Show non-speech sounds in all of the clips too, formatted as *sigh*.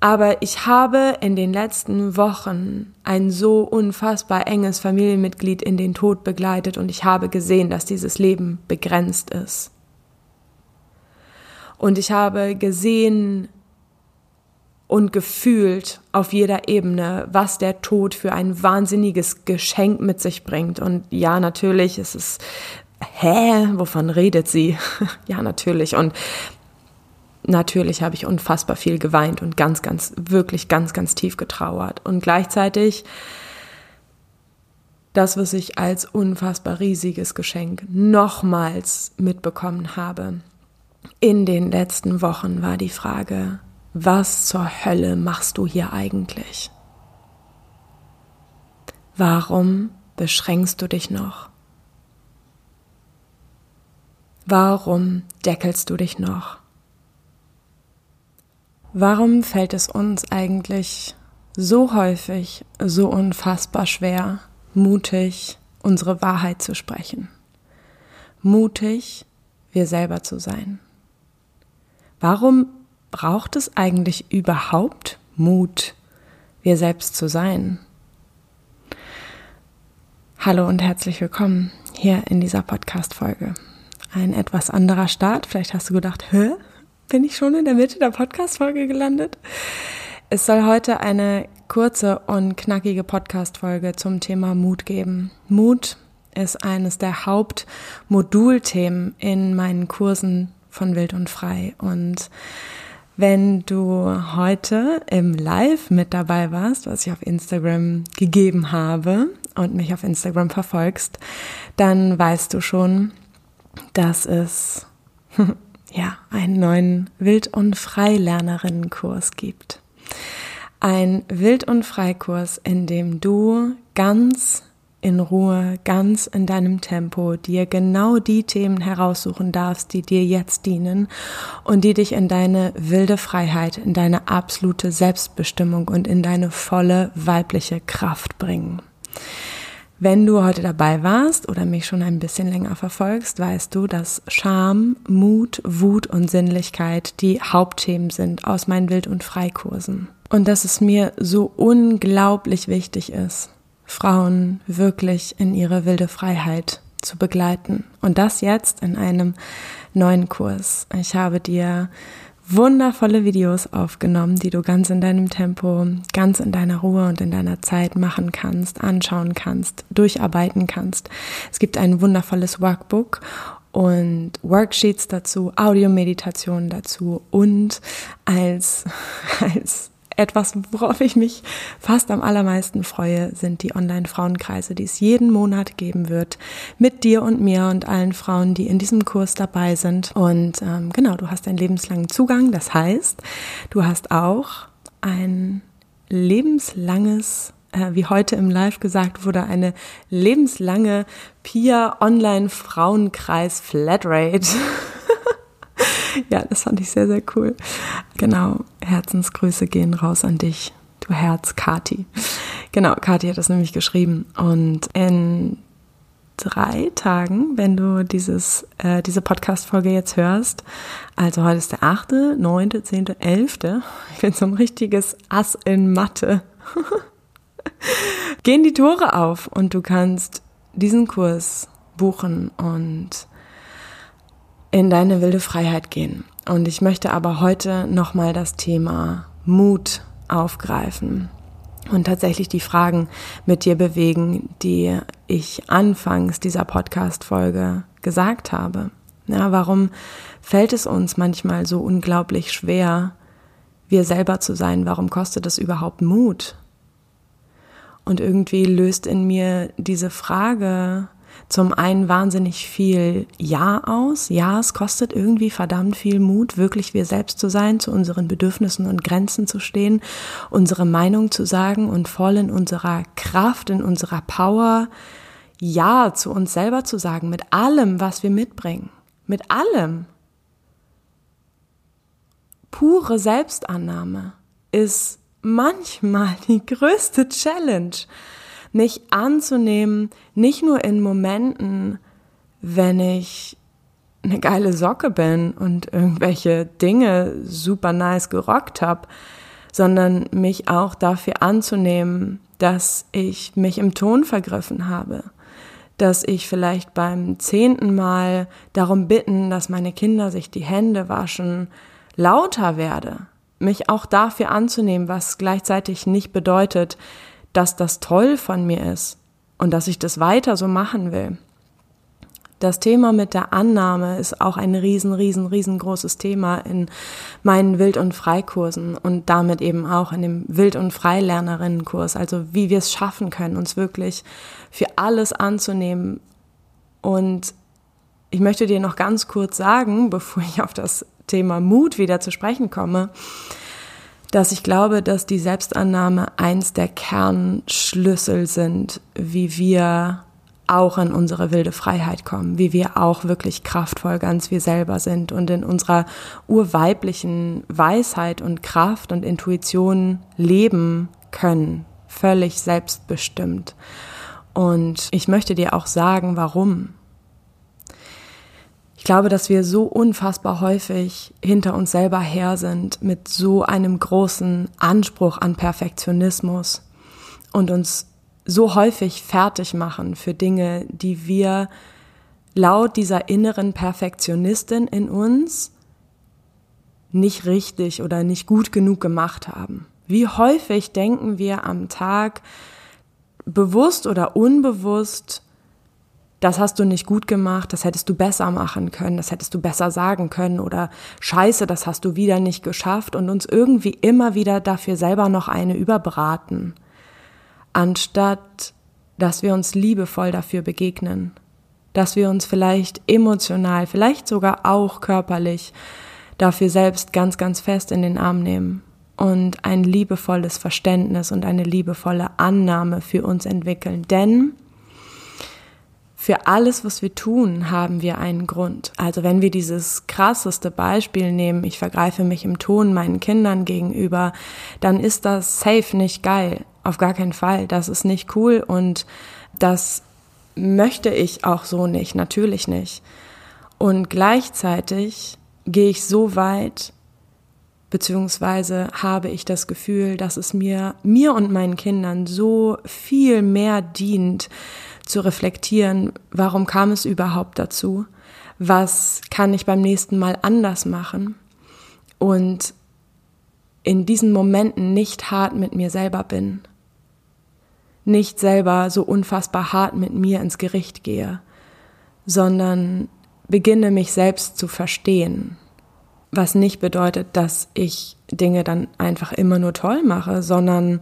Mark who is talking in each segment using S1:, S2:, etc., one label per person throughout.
S1: Aber ich habe in den letzten Wochen ein so unfassbar enges Familienmitglied in den Tod begleitet und ich habe gesehen, dass dieses Leben begrenzt ist. Und ich habe gesehen und gefühlt auf jeder Ebene, was der Tod für ein wahnsinniges Geschenk mit sich bringt. Und ja, natürlich ist es, hä, wovon redet sie? *laughs* ja, natürlich. Und natürlich habe ich unfassbar viel geweint und ganz, ganz, wirklich ganz, ganz tief getrauert. Und gleichzeitig das, was ich als unfassbar riesiges Geschenk nochmals mitbekommen habe in den letzten Wochen, war die Frage, was zur Hölle machst du hier eigentlich? Warum beschränkst du dich noch? Warum deckelst du dich noch? Warum fällt es uns eigentlich so häufig, so unfassbar schwer, mutig unsere Wahrheit zu sprechen? Mutig, wir selber zu sein? Warum braucht es eigentlich überhaupt Mut, wir selbst zu sein? Hallo und herzlich willkommen hier in dieser Podcast-Folge. Ein etwas anderer Start. Vielleicht hast du gedacht, hä? Bin ich schon in der Mitte der Podcast-Folge gelandet. Es soll heute eine kurze und knackige Podcast-Folge zum Thema Mut geben. Mut ist eines der Hauptmodulthemen in meinen Kursen von Wild und Frei. Und wenn du heute im Live mit dabei warst, was ich auf Instagram gegeben habe und mich auf Instagram verfolgst, dann weißt du schon, dass es *laughs* ja, einen neuen Wild- und Freilernerinnenkurs gibt. Ein Wild- und Freikurs, in dem du ganz in Ruhe, ganz in deinem Tempo dir genau die Themen heraussuchen darfst, die dir jetzt dienen und die dich in deine wilde Freiheit, in deine absolute Selbstbestimmung und in deine volle weibliche Kraft bringen. Wenn du heute dabei warst oder mich schon ein bisschen länger verfolgst, weißt du, dass Scham, Mut, Wut und Sinnlichkeit die Hauptthemen sind aus meinen Wild- und Freikursen. Und dass es mir so unglaublich wichtig ist, Frauen wirklich in ihre wilde Freiheit zu begleiten. Und das jetzt in einem neuen Kurs. Ich habe dir wundervolle Videos aufgenommen, die du ganz in deinem Tempo, ganz in deiner Ruhe und in deiner Zeit machen kannst, anschauen kannst, durcharbeiten kannst. Es gibt ein wundervolles Workbook und Worksheets dazu, Audiomeditationen dazu und als, *laughs* als etwas, worauf ich mich fast am allermeisten freue, sind die Online-Frauenkreise, die es jeden Monat geben wird, mit dir und mir und allen Frauen, die in diesem Kurs dabei sind. Und ähm, genau, du hast einen lebenslangen Zugang. Das heißt, du hast auch ein lebenslanges äh, wie heute im Live gesagt wurde, eine lebenslange Pia Online Frauenkreis Flatrate. *laughs* ja, das fand ich sehr, sehr cool. Genau, Herzensgrüße gehen raus an dich, du Herz, Kati. Genau, Kati hat das nämlich geschrieben. Und in drei Tagen, wenn du dieses, äh, diese Podcast-Folge jetzt hörst, also heute ist der 8., 9., 10., 11., ich bin so ein richtiges Ass in Mathe, *laughs* gehen die Tore auf und du kannst diesen Kurs buchen und in deine wilde Freiheit gehen. Und ich möchte aber heute nochmal das Thema Mut aufgreifen und tatsächlich die Fragen mit dir bewegen, die ich anfangs dieser Podcast-Folge gesagt habe. Ja, warum fällt es uns manchmal so unglaublich schwer, wir selber zu sein? Warum kostet es überhaupt Mut? Und irgendwie löst in mir diese Frage zum einen wahnsinnig viel Ja aus. Ja, es kostet irgendwie verdammt viel Mut, wirklich wir selbst zu sein, zu unseren Bedürfnissen und Grenzen zu stehen, unsere Meinung zu sagen und voll in unserer Kraft, in unserer Power Ja zu uns selber zu sagen, mit allem, was wir mitbringen. Mit allem. Pure Selbstannahme ist manchmal die größte Challenge mich anzunehmen, nicht nur in Momenten, wenn ich eine geile Socke bin und irgendwelche Dinge super nice gerockt habe, sondern mich auch dafür anzunehmen, dass ich mich im Ton vergriffen habe, dass ich vielleicht beim zehnten Mal darum bitten, dass meine Kinder sich die Hände waschen, lauter werde, mich auch dafür anzunehmen, was gleichzeitig nicht bedeutet, dass das toll von mir ist und dass ich das weiter so machen will. Das Thema mit der Annahme ist auch ein riesen, riesen, riesengroßes Thema in meinen Wild- und Freikursen und damit eben auch in dem Wild- und Freilernerinnenkurs. Also wie wir es schaffen können, uns wirklich für alles anzunehmen. Und ich möchte dir noch ganz kurz sagen, *laughs* bevor ich auf das Thema Mut wieder zu sprechen komme, dass ich glaube, dass die Selbstannahme eins der Kernschlüssel sind, wie wir auch in unsere wilde Freiheit kommen, wie wir auch wirklich kraftvoll ganz wir selber sind und in unserer urweiblichen Weisheit und Kraft und Intuition leben können, völlig selbstbestimmt. Und ich möchte dir auch sagen, warum. Ich glaube, dass wir so unfassbar häufig hinter uns selber her sind mit so einem großen Anspruch an Perfektionismus und uns so häufig fertig machen für Dinge, die wir laut dieser inneren Perfektionistin in uns nicht richtig oder nicht gut genug gemacht haben. Wie häufig denken wir am Tag bewusst oder unbewusst, das hast du nicht gut gemacht, das hättest du besser machen können, das hättest du besser sagen können oder scheiße, das hast du wieder nicht geschafft und uns irgendwie immer wieder dafür selber noch eine überbraten anstatt dass wir uns liebevoll dafür begegnen, dass wir uns vielleicht emotional, vielleicht sogar auch körperlich dafür selbst ganz, ganz fest in den Arm nehmen und ein liebevolles Verständnis und eine liebevolle Annahme für uns entwickeln. Denn für alles, was wir tun, haben wir einen Grund. Also wenn wir dieses krasseste Beispiel nehmen, ich vergreife mich im Ton meinen Kindern gegenüber, dann ist das safe nicht geil. Auf gar keinen Fall. Das ist nicht cool und das möchte ich auch so nicht, natürlich nicht. Und gleichzeitig gehe ich so weit, beziehungsweise habe ich das Gefühl, dass es mir, mir und meinen Kindern so viel mehr dient, zu reflektieren, warum kam es überhaupt dazu? Was kann ich beim nächsten Mal anders machen? Und in diesen Momenten nicht hart mit mir selber bin, nicht selber so unfassbar hart mit mir ins Gericht gehe, sondern beginne mich selbst zu verstehen, was nicht bedeutet, dass ich Dinge dann einfach immer nur toll mache, sondern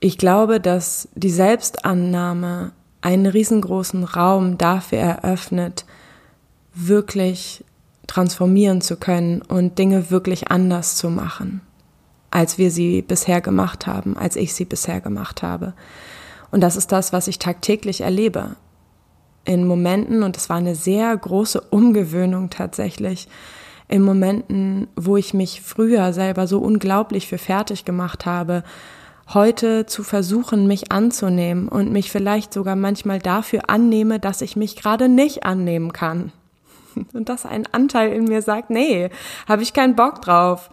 S1: ich glaube, dass die Selbstannahme einen riesengroßen Raum dafür eröffnet, wirklich transformieren zu können und Dinge wirklich anders zu machen als wir sie bisher gemacht haben, als ich sie bisher gemacht habe. Und das ist das, was ich tagtäglich erlebe. In Momenten, und es war eine sehr große Umgewöhnung tatsächlich, in Momenten, wo ich mich früher selber so unglaublich für fertig gemacht habe, heute zu versuchen, mich anzunehmen und mich vielleicht sogar manchmal dafür annehme, dass ich mich gerade nicht annehmen kann. *laughs* Und dass ein Anteil in mir sagt, nee, habe ich keinen Bock drauf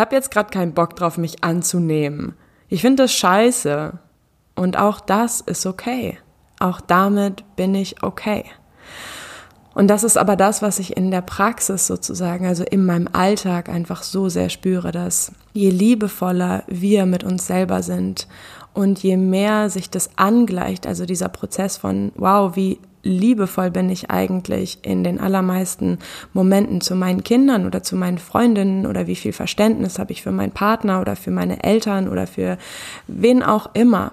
S1: ich habe jetzt gerade keinen Bock drauf, mich anzunehmen. Ich finde das scheiße. Und auch das ist okay. Auch damit bin ich okay. Und das ist aber das, was ich in der Praxis sozusagen, also in meinem Alltag einfach so sehr spüre, dass je liebevoller wir mit uns selber sind und je mehr sich das angleicht, also dieser Prozess von, wow, wie liebevoll bin ich eigentlich in den allermeisten Momenten zu meinen Kindern oder zu meinen Freundinnen oder wie viel Verständnis habe ich für meinen Partner oder für meine Eltern oder für wen auch immer.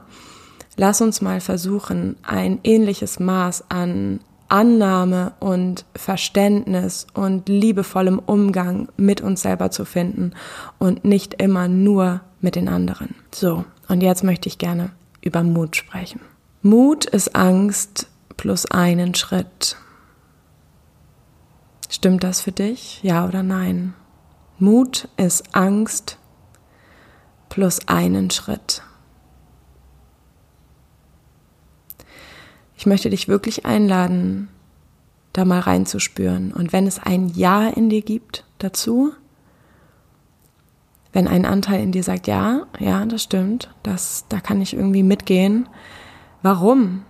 S1: Lass uns mal versuchen, ein ähnliches Maß an Annahme und Verständnis und liebevollem Umgang mit uns selber zu finden und nicht immer nur mit den anderen. So, und jetzt möchte ich gerne über Mut sprechen. Mut ist Angst plus einen Schritt. Stimmt das für dich? Ja oder nein? Mut ist Angst plus einen Schritt. Ich möchte dich wirklich einladen, da mal reinzuspüren. Und wenn es ein Ja in dir gibt dazu, wenn ein Anteil in dir sagt, ja, ja, das stimmt, das, da kann ich irgendwie mitgehen. Warum?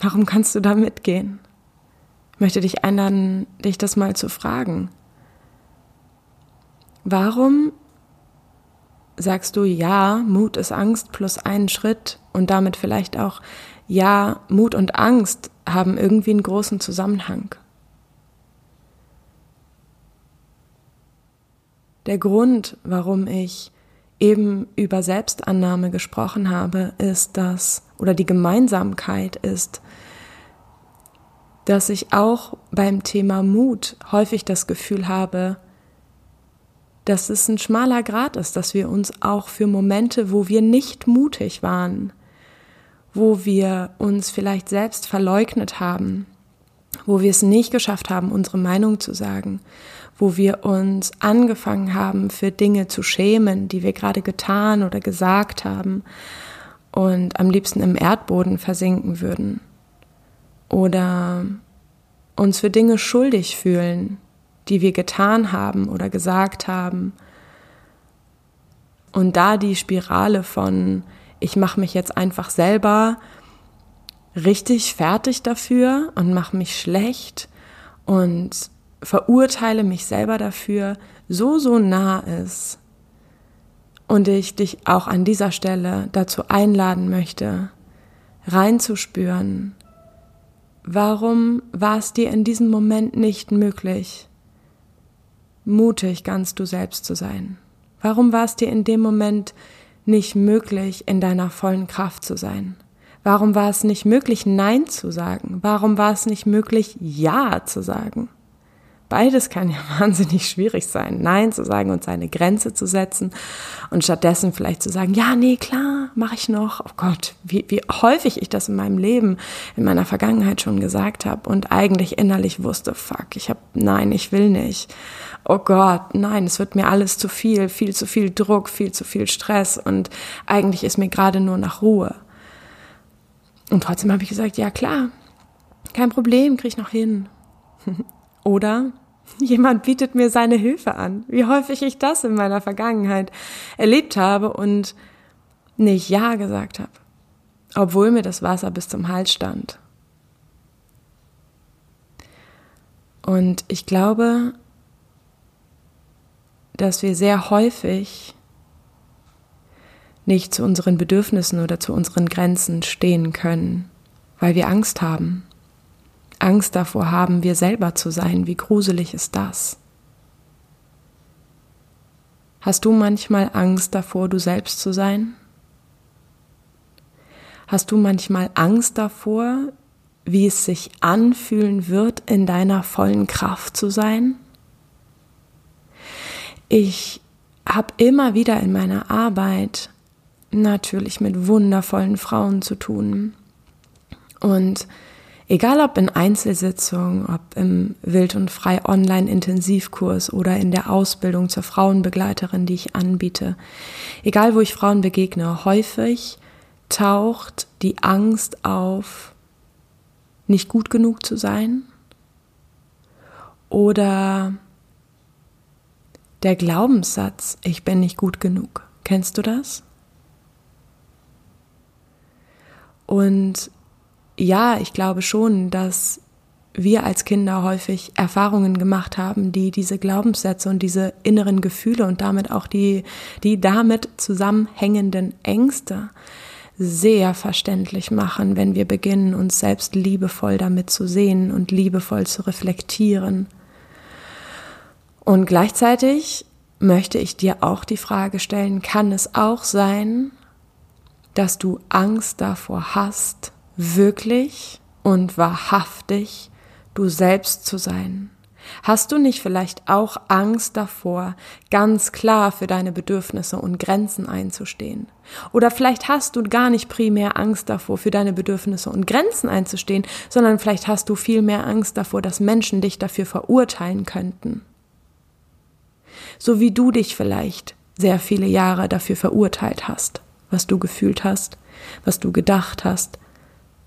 S1: Warum kannst du da mitgehen? Ich möchte dich einladen, dich das mal zu fragen. Warum sagst du ja, Mut ist Angst plus einen Schritt und damit vielleicht auch ja, Mut und Angst haben irgendwie einen großen Zusammenhang. Der Grund, warum ich eben über Selbstannahme gesprochen habe, ist das, oder die Gemeinsamkeit ist, dass ich auch beim Thema Mut häufig das Gefühl habe, dass es ein schmaler Grad ist, dass wir uns auch für Momente, wo wir nicht mutig waren, wo wir uns vielleicht selbst verleugnet haben, wo wir es nicht geschafft haben, unsere Meinung zu sagen, wo wir uns angefangen haben, für Dinge zu schämen, die wir gerade getan oder gesagt haben und am liebsten im Erdboden versinken würden. Oder uns für Dinge schuldig fühlen, die wir getan haben oder gesagt haben. Und da die Spirale von, ich mache mich jetzt einfach selber richtig fertig dafür und mache mich schlecht und verurteile mich selber dafür, so, so nah ist. Und ich dich auch an dieser Stelle dazu einladen möchte, reinzuspüren, warum war es dir in diesem Moment nicht möglich, mutig ganz du selbst zu sein? Warum war es dir in dem Moment nicht möglich, in deiner vollen Kraft zu sein? Warum war es nicht möglich, Nein zu sagen? Warum war es nicht möglich, Ja zu sagen? Beides kann ja *laughs* wahnsinnig schwierig sein, Nein zu sagen und seine Grenze zu setzen und stattdessen vielleicht zu sagen, ja, nee, klar, mache ich noch. Oh Gott, wie, wie häufig ich das in meinem Leben, in meiner Vergangenheit schon gesagt habe und eigentlich innerlich wusste, fuck, ich habe, nein, ich will nicht oh Gott, nein, es wird mir alles zu viel, viel zu viel Druck, viel zu viel Stress und eigentlich ist mir gerade nur nach Ruhe. Und trotzdem habe ich gesagt, ja klar, kein Problem, krieg ich noch hin. *laughs* Oder jemand bietet mir seine Hilfe an. Wie häufig ich das in meiner Vergangenheit erlebt habe und nicht Ja gesagt habe, obwohl mir das Wasser bis zum Hals stand. Und ich glaube, dass wir sehr häufig nicht zu unseren Bedürfnissen oder zu unseren Grenzen stehen können, weil wir Angst haben. Angst davor haben, wir selber zu sein. Wie gruselig ist das? Hast du manchmal Angst davor, du selbst zu sein? Hast du manchmal Angst davor, wie es sich anfühlen wird, in deiner vollen Kraft zu sein? Ich habe immer wieder in meiner Arbeit natürlich mit wundervollen Frauen zu tun. Und egal ob in Einzelsitzungen, ob im Wild und Frei Online-Intensivkurs oder in der Ausbildung zur Frauenbegleiterin, die ich anbiete, egal wo ich Frauen begegne, häufig taucht die Angst auf, nicht gut genug zu sein oder der Glaubenssatz, ich bin nicht gut genug. Kennst du das? Und ja, ich glaube schon, dass wir als Kinder häufig Erfahrungen gemacht haben, die diese Glaubenssätze und diese inneren Gefühle und damit auch die, die damit zusammenhängenden Ängste sehr verständlich machen, wenn wir beginnen, uns selbst liebevoll damit zu sehen und liebevoll zu reflektieren. Und gleichzeitig möchte ich dir auch die Frage stellen, kann es auch sein, dass du Angst davor hast, wirklich und wahrhaftig du selbst zu sein? Hast du nicht vielleicht auch Angst davor, ganz klar für deine Bedürfnisse und Grenzen einzustehen? Oder vielleicht hast du gar nicht primär Angst davor, für deine Bedürfnisse und Grenzen einzustehen, sondern vielleicht hast du viel mehr Angst davor, dass Menschen dich dafür verurteilen könnten so wie du dich vielleicht sehr viele Jahre dafür verurteilt hast, was du gefühlt hast, was du gedacht hast,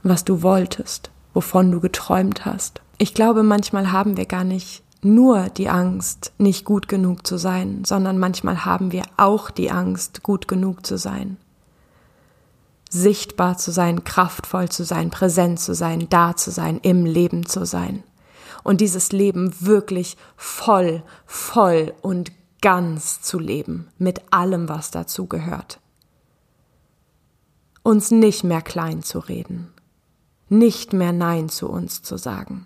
S1: was du wolltest, wovon du geträumt hast. Ich glaube, manchmal haben wir gar nicht nur die Angst, nicht gut genug zu sein, sondern manchmal haben wir auch die Angst, gut genug zu sein. Sichtbar zu sein, kraftvoll zu sein, präsent zu sein, da zu sein, im Leben zu sein. Und dieses Leben wirklich voll, voll und ganz zu leben, mit allem, was dazu gehört. Uns nicht mehr klein zu reden, nicht mehr Nein zu uns zu sagen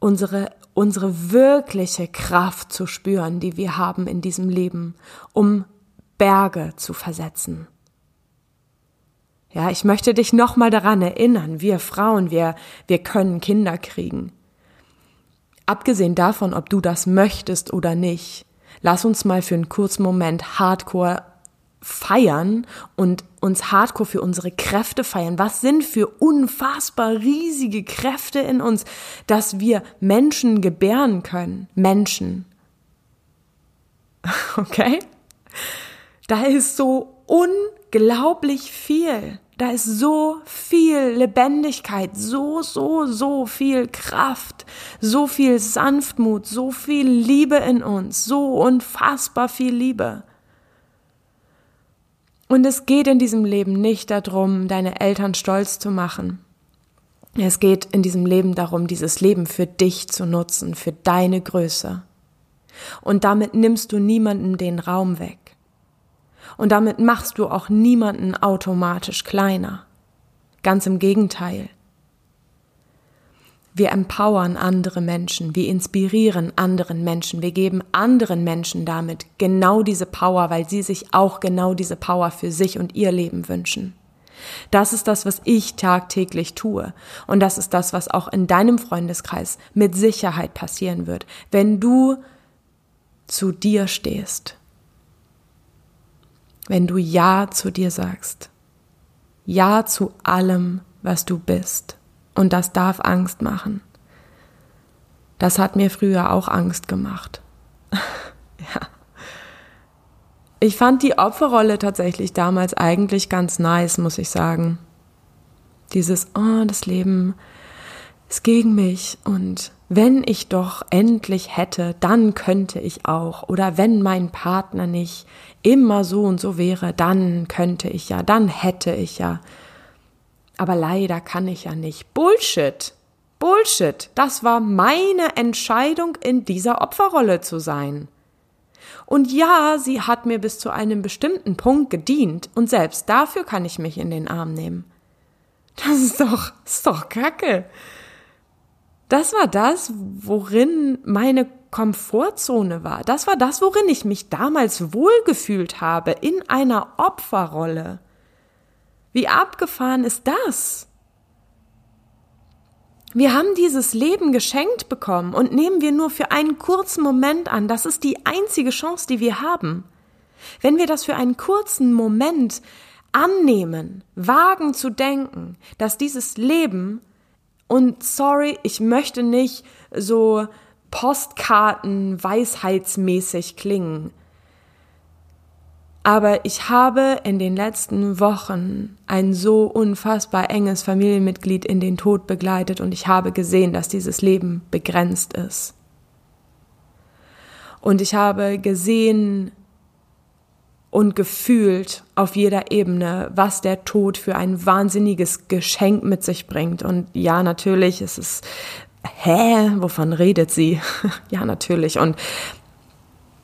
S1: unsere, unsere wirkliche Kraft zu spüren, die wir haben in diesem Leben, um Berge zu versetzen. Ja, ich möchte dich nochmal daran erinnern, wir Frauen, wir, wir können Kinder kriegen. Abgesehen davon, ob du das möchtest oder nicht, lass uns mal für einen kurzen Moment hardcore feiern und uns hardcore für unsere Kräfte feiern. Was sind für unfassbar riesige Kräfte in uns, dass wir Menschen gebären können. Menschen. *laughs* Okay? Da ist so unglaublich viel. Da ist so viel Lebendigkeit, so, so, so viel Kraft, so viel Sanftmut, so viel Liebe in uns, so unfassbar viel Liebe. Und es geht in diesem Leben nicht darum, deine Eltern stolz zu machen. Es geht in diesem Leben darum, dieses Leben für dich zu nutzen, für deine Größe. Und damit nimmst du niemanden den Raum weg. Und damit machst du auch niemanden automatisch kleiner. Ganz im Gegenteil. Wir empowern andere Menschen, wir inspirieren anderen Menschen, wir geben anderen Menschen damit genau diese Power, weil sie sich auch genau diese Power für sich und ihr Leben wünschen. Das ist das, was ich tagtäglich tue. Und das ist das, was auch in deinem Freundeskreis mit Sicherheit passieren wird, wenn du zu dir stehst. Wenn du Ja zu dir sagst. Ja zu allem, was du bist. Und das darf Angst machen. Das hat mir früher auch Angst gemacht. *laughs* ja. Ich fand die Opferrolle tatsächlich damals eigentlich ganz nice, muss ich sagen. Dieses, oh, das Leben ist gegen mich und wenn ich doch endlich hätte, dann könnte ich auch. Oder wenn mein Partner nicht immer so und so wäre, dann könnte ich ja, dann hätte ich ja aber leider kann ich ja nicht. Bullshit. Bullshit. Das war meine Entscheidung, in dieser Opferrolle zu sein. Und ja, sie hat mir bis zu einem bestimmten Punkt gedient und selbst dafür kann ich mich in den Arm nehmen. Das ist doch, ist doch Kacke. Das war das, worin meine Komfortzone war. Das war das, worin ich mich damals wohlgefühlt habe, in einer Opferrolle. Wie abgefahren ist das? Wir haben dieses Leben geschenkt bekommen und nehmen wir nur für einen kurzen Moment an. Das ist die einzige Chance, die wir haben. Wenn wir das für einen kurzen Moment annehmen, wagen zu denken, dass dieses Leben und sorry, ich möchte nicht so Postkarten weisheitsmäßig klingen, aber ich habe in den letzten Wochen ein so unfassbar enges Familienmitglied in den Tod begleitet und ich habe gesehen, dass dieses Leben begrenzt ist. Und ich habe gesehen und gefühlt auf jeder Ebene, was der Tod für ein wahnsinniges Geschenk mit sich bringt. Und ja, natürlich ist es, hä, wovon redet sie? *laughs* ja, natürlich. Und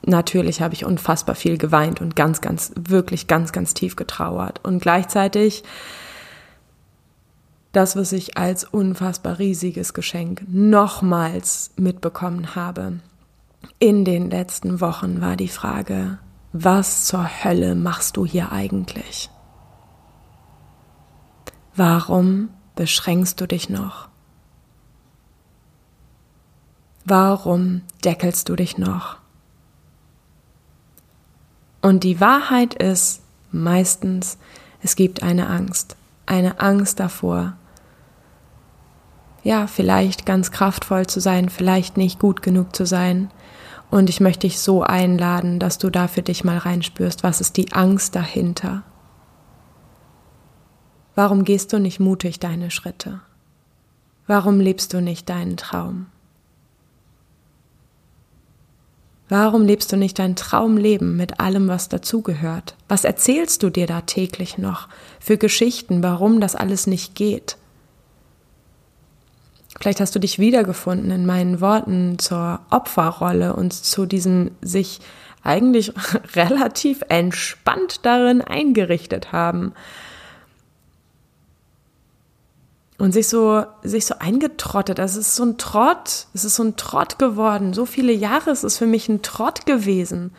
S1: natürlich habe ich unfassbar viel geweint und ganz, ganz, wirklich ganz, ganz tief getrauert. Und gleichzeitig das, was ich als unfassbar riesiges Geschenk nochmals mitbekommen habe in den letzten Wochen, war die Frage, was zur Hölle machst du hier eigentlich? Warum beschränkst du dich noch? Warum deckelst du dich noch? Und die Wahrheit ist meistens, es gibt eine Angst, eine Angst davor, ja, vielleicht ganz kraftvoll zu sein, vielleicht nicht gut genug zu sein. Und ich möchte dich so einladen, dass du da für dich mal reinspürst, was ist die Angst dahinter? Warum gehst du nicht mutig deine Schritte? Warum lebst du nicht deinen Traum? Warum lebst du nicht dein Traumleben mit allem, was dazugehört? Was erzählst du dir da täglich noch für Geschichten, warum das alles nicht geht? Vielleicht hast du dich wiedergefunden in meinen Worten zur Opferrolle und zu diesem sich eigentlich *laughs* relativ entspannt darin eingerichtet haben. Und sich so, sich so eingetrottet. Das ist so ein Trott. Es ist so ein Trott geworden. So viele Jahre ist es für mich ein Trott gewesen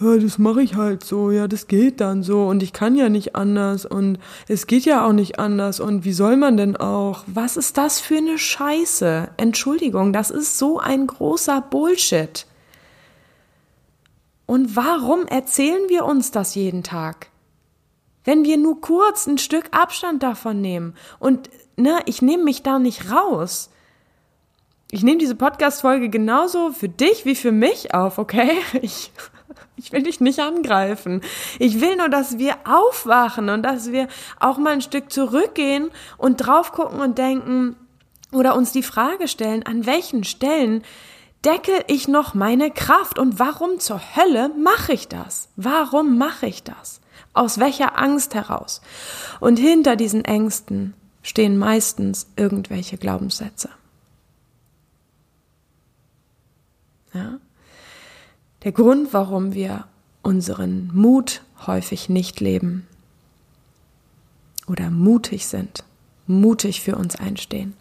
S1: ja, das mache ich halt so, ja, das geht dann so und ich kann ja nicht anders und es geht ja auch nicht anders und wie soll man denn auch? Was ist das für eine Scheiße? Entschuldigung, das ist so ein großer Bullshit. Und warum erzählen wir uns das jeden Tag? Wenn wir nur kurz ein Stück Abstand davon nehmen und ne, ich nehme mich da nicht raus. Ich nehme diese Podcast-Folge genauso für dich wie für mich auf, okay? *laughs* Ich ich will dich nicht angreifen. Ich will nur, dass wir aufwachen und dass wir auch mal ein Stück zurückgehen und drauf gucken und denken oder uns die Frage stellen, an welchen Stellen decke ich noch meine Kraft und warum zur Hölle mache ich das? Warum mache ich das? Aus welcher Angst heraus? Und hinter diesen Ängsten stehen meistens irgendwelche Glaubenssätze. Ja? Der Grund, warum wir unseren Mut häufig nicht leben oder mutig sind, mutig für uns einstehen,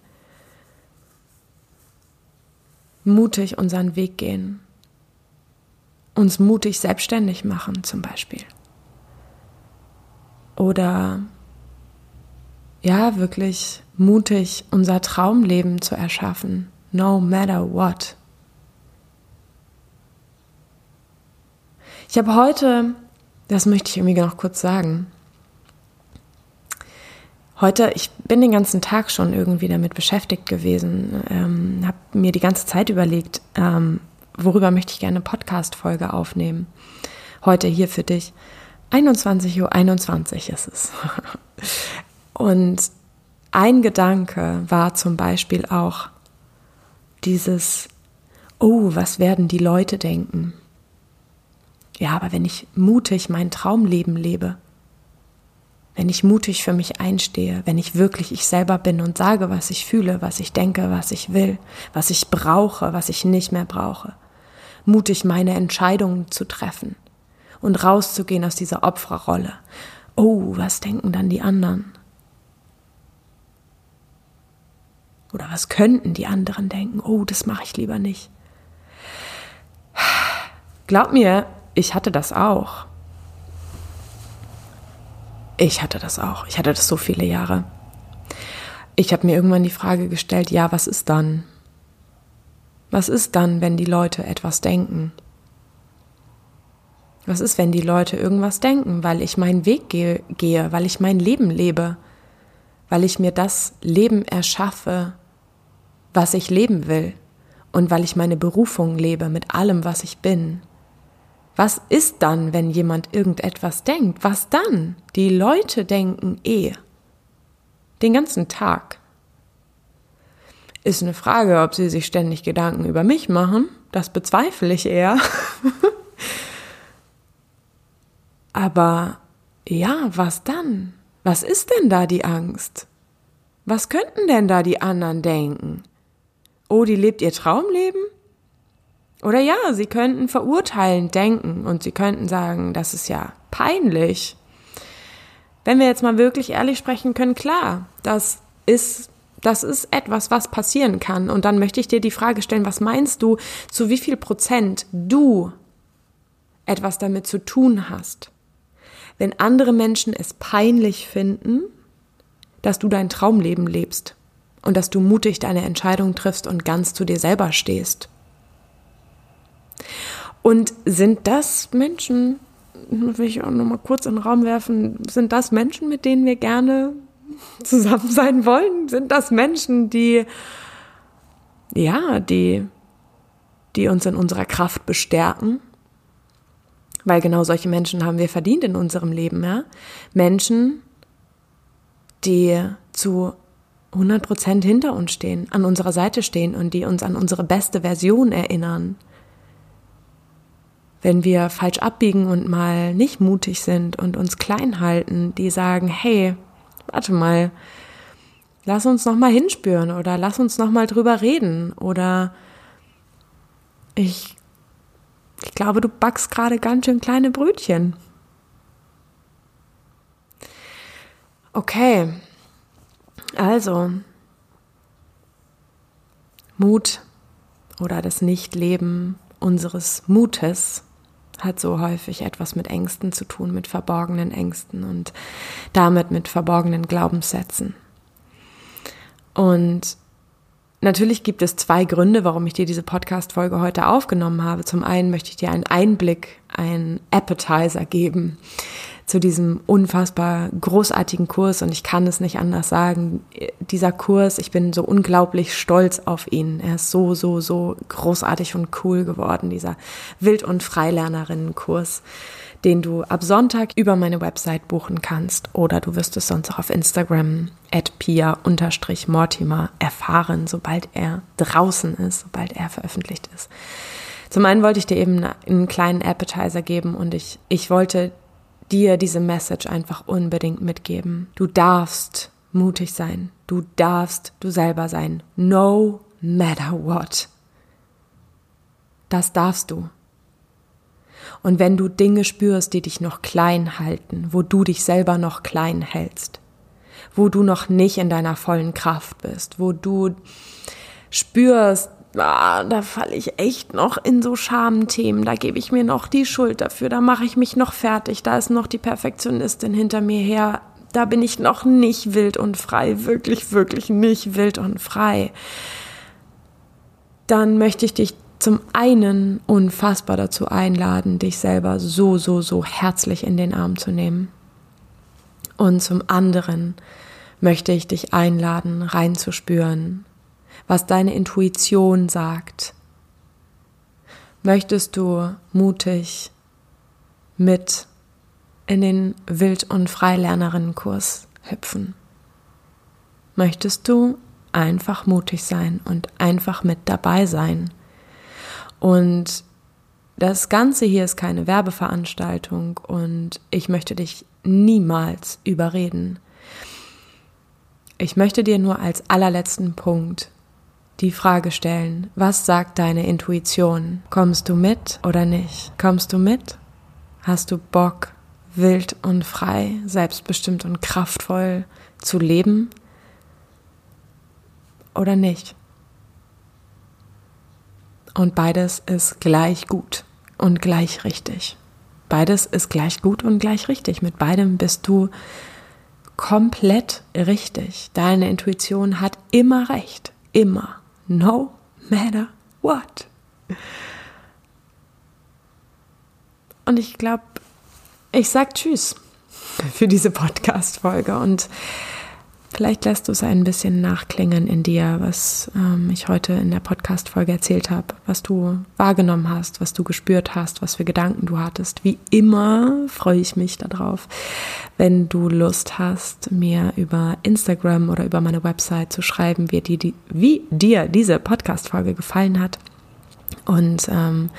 S1: mutig unseren Weg gehen, uns mutig selbstständig machen zum Beispiel. Oder ja, wirklich mutig unser Traumleben zu erschaffen, no matter what. Ich habe heute, das möchte ich irgendwie noch kurz sagen, heute, ich bin den ganzen Tag schon irgendwie damit beschäftigt gewesen, ähm, habe mir die ganze Zeit überlegt, ähm, worüber möchte ich gerne eine Podcast-Folge aufnehmen. Heute hier für dich. 21.21 Uhr 21 ist es. *laughs* Und ein Gedanke war zum Beispiel auch dieses, oh, was werden die Leute denken? Ja, aber wenn ich mutig mein Traumleben lebe, wenn ich mutig für mich einstehe, wenn ich wirklich ich selber bin und sage, was ich fühle, was ich denke, was ich will, was ich brauche, was ich nicht mehr brauche, mutig meine Entscheidungen zu treffen und rauszugehen aus dieser Opferrolle. Oh, was denken dann die anderen? Oder was könnten die anderen denken? Oh, das mache ich lieber nicht. Glaub mir, ich hatte das auch. Ich hatte das auch. Ich hatte das so viele Jahre. Ich habe mir irgendwann die Frage gestellt, ja, was ist dann? Was ist dann, wenn die Leute etwas denken? Was ist, wenn die Leute irgendwas denken, weil ich meinen Weg gehe, gehe, weil ich mein Leben lebe, weil ich mir das Leben erschaffe, was ich leben will und weil ich meine Berufung lebe mit allem, was ich bin? Was ist dann, wenn jemand irgendetwas denkt? Was dann? Die Leute denken eh. Den ganzen Tag. Ist eine Frage, ob sie sich ständig Gedanken über mich machen. Das bezweifle ich eher. *laughs* Aber ja, was dann? Was ist denn da die Angst? Was könnten denn da die anderen denken? Oh, die lebt ihr Traumleben? Oder ja, sie könnten verurteilend denken und sie könnten sagen, das ist ja peinlich. Wenn wir jetzt mal wirklich ehrlich sprechen können, klar, das ist das ist etwas, was passieren kann. Und dann möchte ich dir die Frage stellen, was meinst du, zu wie viel Prozent du etwas damit zu tun hast? Wenn andere Menschen es peinlich finden, dass du dein Traumleben lebst und dass du mutig deine Entscheidung triffst und ganz zu dir selber stehst. Und sind das Menschen, will ich auch noch mal kurz in den Raum werfen, sind das Menschen, mit denen wir gerne zusammen sein wollen? Sind das Menschen, die, ja, die, die uns in unserer Kraft bestärken? Weil genau solche Menschen haben wir verdient in unserem Leben, ja? Menschen, die zu 100 Prozent hinter uns stehen, an unserer Seite stehen und die uns an unsere beste Version erinnern wenn wir falsch abbiegen und mal nicht mutig sind und uns klein halten, die sagen, hey, warte mal, lass uns noch mal hinspüren oder lass uns noch mal drüber reden oder ich ich glaube, du backst gerade ganz schön kleine Brötchen. Okay. Also Mut oder das Nichtleben unseres Mutes hat so häufig etwas mit Ängsten zu tun, mit verborgenen Ängsten und damit mit verborgenen Glaubenssätzen. Und natürlich gibt es zwei Gründe, warum ich dir diese Podcast-Folge heute aufgenommen habe. Zum einen möchte ich dir einen Einblick, einen Appetizer geben zu diesem unfassbar großartigen Kurs und ich kann es nicht anders sagen. Dieser Kurs, ich bin so unglaublich stolz auf ihn. Er ist so, so, so großartig und cool geworden, dieser Wild- und Freilernerinnenkurs, den du ab Sonntag über meine Website buchen kannst oder du wirst es sonst auch auf Instagram at pia-mortimer erfahren, sobald er draußen ist, sobald er veröffentlicht ist. Zum einen wollte ich dir eben einen kleinen Appetizer geben und ich, ich wollte dir diese Message einfach unbedingt mitgeben. Du darfst mutig sein. Du darfst du selber sein. No matter what. Das darfst du. Und wenn du Dinge spürst, die dich noch klein halten, wo du dich selber noch klein hältst, wo du noch nicht in deiner vollen Kraft bist, wo du spürst, ah, da falle ich echt noch in so Schamthemen, da gebe ich mir noch die Schuld dafür, da mache ich mich noch fertig, da ist noch die Perfektionistin hinter mir her, da bin ich noch nicht wild und frei, wirklich, wirklich nicht wild und frei. Dann möchte ich dich zum einen unfassbar dazu einladen, dich selber so, so, so herzlich in den Arm zu nehmen. Und zum anderen möchte ich dich einladen, reinzuspüren, was deine Intuition sagt. Möchtest du mutig mit in den Wild- und Freilernerinnenkurs hüpfen? Möchtest du einfach mutig sein und einfach mit dabei sein? Und das Ganze hier ist keine Werbeveranstaltung und ich möchte dich niemals überreden. Ich möchte dir nur als allerletzten Punkt die Frage stellen, was sagt deine Intuition? Kommst du mit oder nicht? Kommst du mit? Hast du Bock, wild und frei, selbstbestimmt und kraftvoll zu leben? Oder nicht? Und beides ist gleich gut und gleich richtig. Beides ist gleich gut und gleich richtig. Mit beidem bist du komplett richtig. Deine Intuition hat immer recht. Immer no matter what. Und ich glaube, ich sag Tschüss für diese Podcast-Folge und vielleicht lässt du es ein bisschen nachklingen in dir, was ähm, ich heute in der Podcast-Folge erzählt habe, was du wahrgenommen hast, was du gespürt hast, was für Gedanken du hattest. Wie immer freue ich mich darauf, wenn du Lust hast, mir über Instagram oder über meine Website zu schreiben, wie, die, die, wie dir diese Podcast-Folge gefallen hat. Und ähm,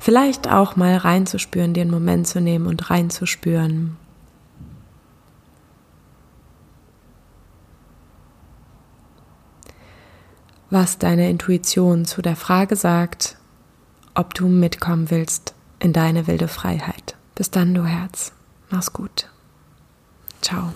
S1: vielleicht auch mal reinzuspüren, den Moment zu nehmen und reinzuspüren. Was deine Intuition zu der Frage sagt, ob du mitkommen willst in deine wilde Freiheit. Bis dann, du Herz. Mach's gut. Ciao.